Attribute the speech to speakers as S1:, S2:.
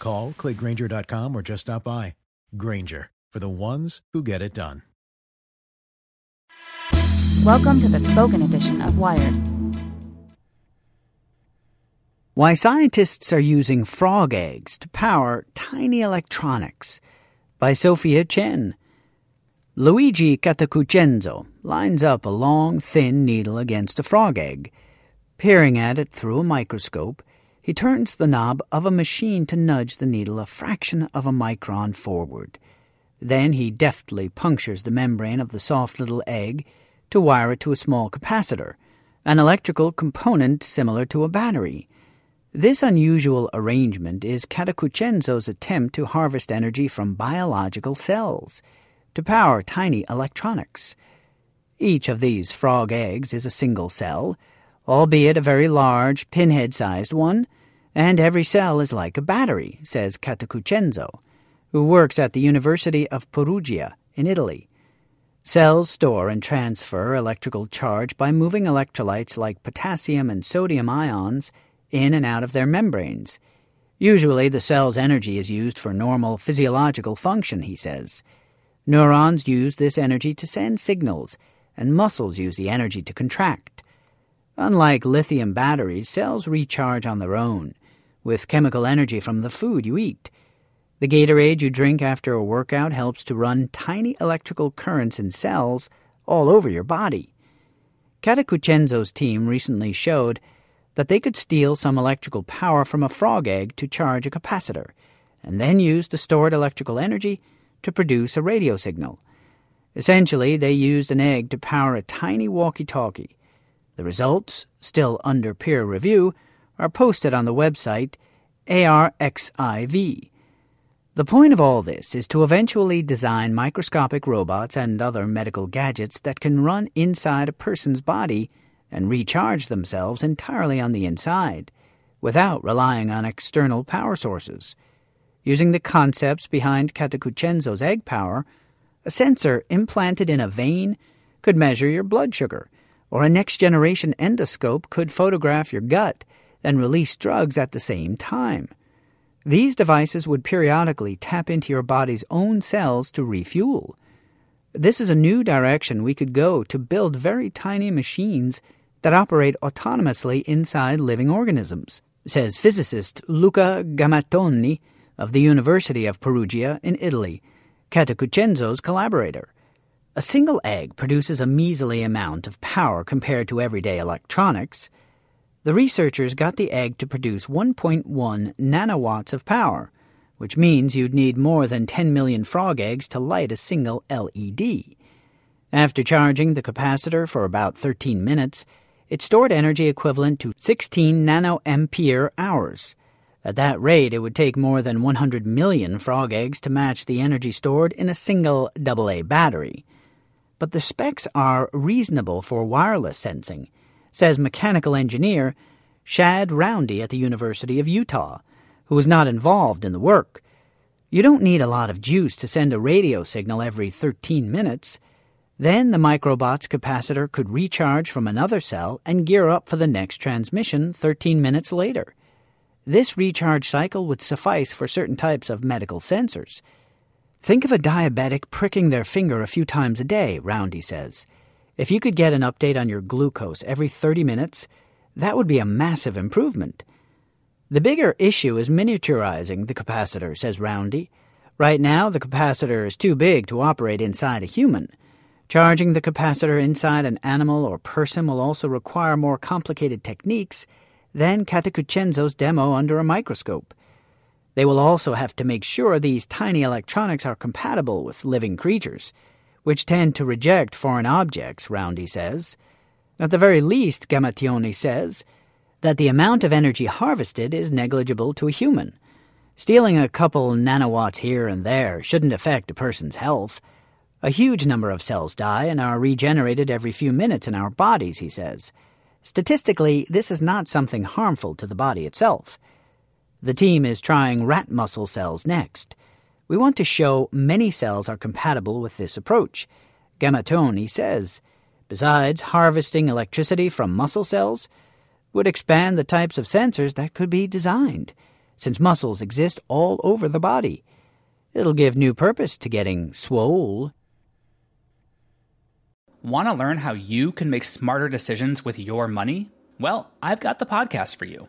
S1: Call, clickgrainger.com, or just stop by. Grainger, for the ones who get it done.
S2: Welcome to the spoken edition of Wired.
S3: Why scientists are using frog eggs to power tiny electronics by Sophia Chen. Luigi Catacuzzeno lines up a long, thin needle against a frog egg. Peering at it through a microscope, he turns the knob of a machine to nudge the needle a fraction of a micron forward. Then he deftly punctures the membrane of the soft little egg to wire it to a small capacitor, an electrical component similar to a battery. This unusual arrangement is Catacuzzeno's attempt to harvest energy from biological cells to power tiny electronics. Each of these frog eggs is a single cell, albeit a very large, pinhead-sized one, and every cell is like a battery, says Catacuzzeno, who works at the University of Perugia in Italy. Cells store and transfer electrical charge by moving electrolytes like potassium and sodium ions in and out of their membranes. Usually, the cell's energy is used for normal physiological function, he says. Neurons use this energy to send signals, and muscles use the energy to contract. Unlike lithium batteries, cells recharge on their own, with chemical energy from the food you eat. The Gatorade you drink after a workout helps to run tiny electrical currents in cells all over your body. Catacuzzeno's team recently showed that they could steal some electrical power from a frog egg to charge a capacitor, and then use the stored electrical energy to produce a radio signal. Essentially, they used an egg to power a tiny walkie talkie. The results, still under peer review, are posted on the website ARXIV. The point of all this is to eventually design microscopic robots and other medical gadgets that can run inside a person's body and recharge themselves entirely on the inside, without relying on external power sources. Using the concepts behind Catacuzzeno's egg power, a sensor implanted in a vein could measure your blood sugar, or a next generation endoscope could photograph your gut and release drugs at the same time. These devices would periodically tap into your body's own cells to refuel. This is a new direction we could go to build very tiny machines that operate autonomously inside living organisms, says physicist Luca Gammaitoni of the University of Perugia in Italy, Catacuzzeno's collaborator. A single egg produces a measly amount of power compared to everyday electronics. The researchers got the egg to produce 1.1 nanowatts of power, which means you'd need more than 10 million frog eggs to light a single LED. After charging the capacitor for about 13 minutes, it stored energy equivalent to 16 nanoampere hours. At that rate, it would take more than 100 million frog eggs to match the energy stored in a single AA battery. But the specs are reasonable for wireless sensing, says mechanical engineer Shad Roundy at the University of Utah, who was not involved in the work. You don't need a lot of juice to send a radio signal every 13 minutes. Then the microbot's capacitor could recharge from another cell and gear up for the next transmission 13 minutes later. This recharge cycle would suffice for certain types of medical sensors. Think of a diabetic pricking their finger a few times a day, Roundy says. If you could get an update on your glucose every 30 minutes, that would be a massive improvement. The bigger issue is miniaturizing the capacitor, says Roundy. Right now, the capacitor is too big to operate inside a human. Charging the capacitor inside an animal or person will also require more complicated techniques than Catacuzzeno's demo under a microscope. They will also have to make sure these tiny electronics are compatible with living creatures, which tend to reject foreign objects, Roundy says. At the very least, Gammaitoni says, that the amount of energy harvested is negligible to a human. Stealing a couple nanowatts here and there shouldn't affect a person's health. A huge number of cells die and are regenerated every few minutes in our bodies, he says. Statistically, this is not something harmful to the body itself. The team is trying rat muscle cells next. We want to show many cells are compatible with this approach. Gammaitoni says. Besides, harvesting electricity from muscle cells would expand the types of sensors that could be designed, since muscles exist all over the body. It'll give new purpose to getting swole.
S4: Want to learn how you can make smarter decisions with your money? Well, I've got the podcast for you.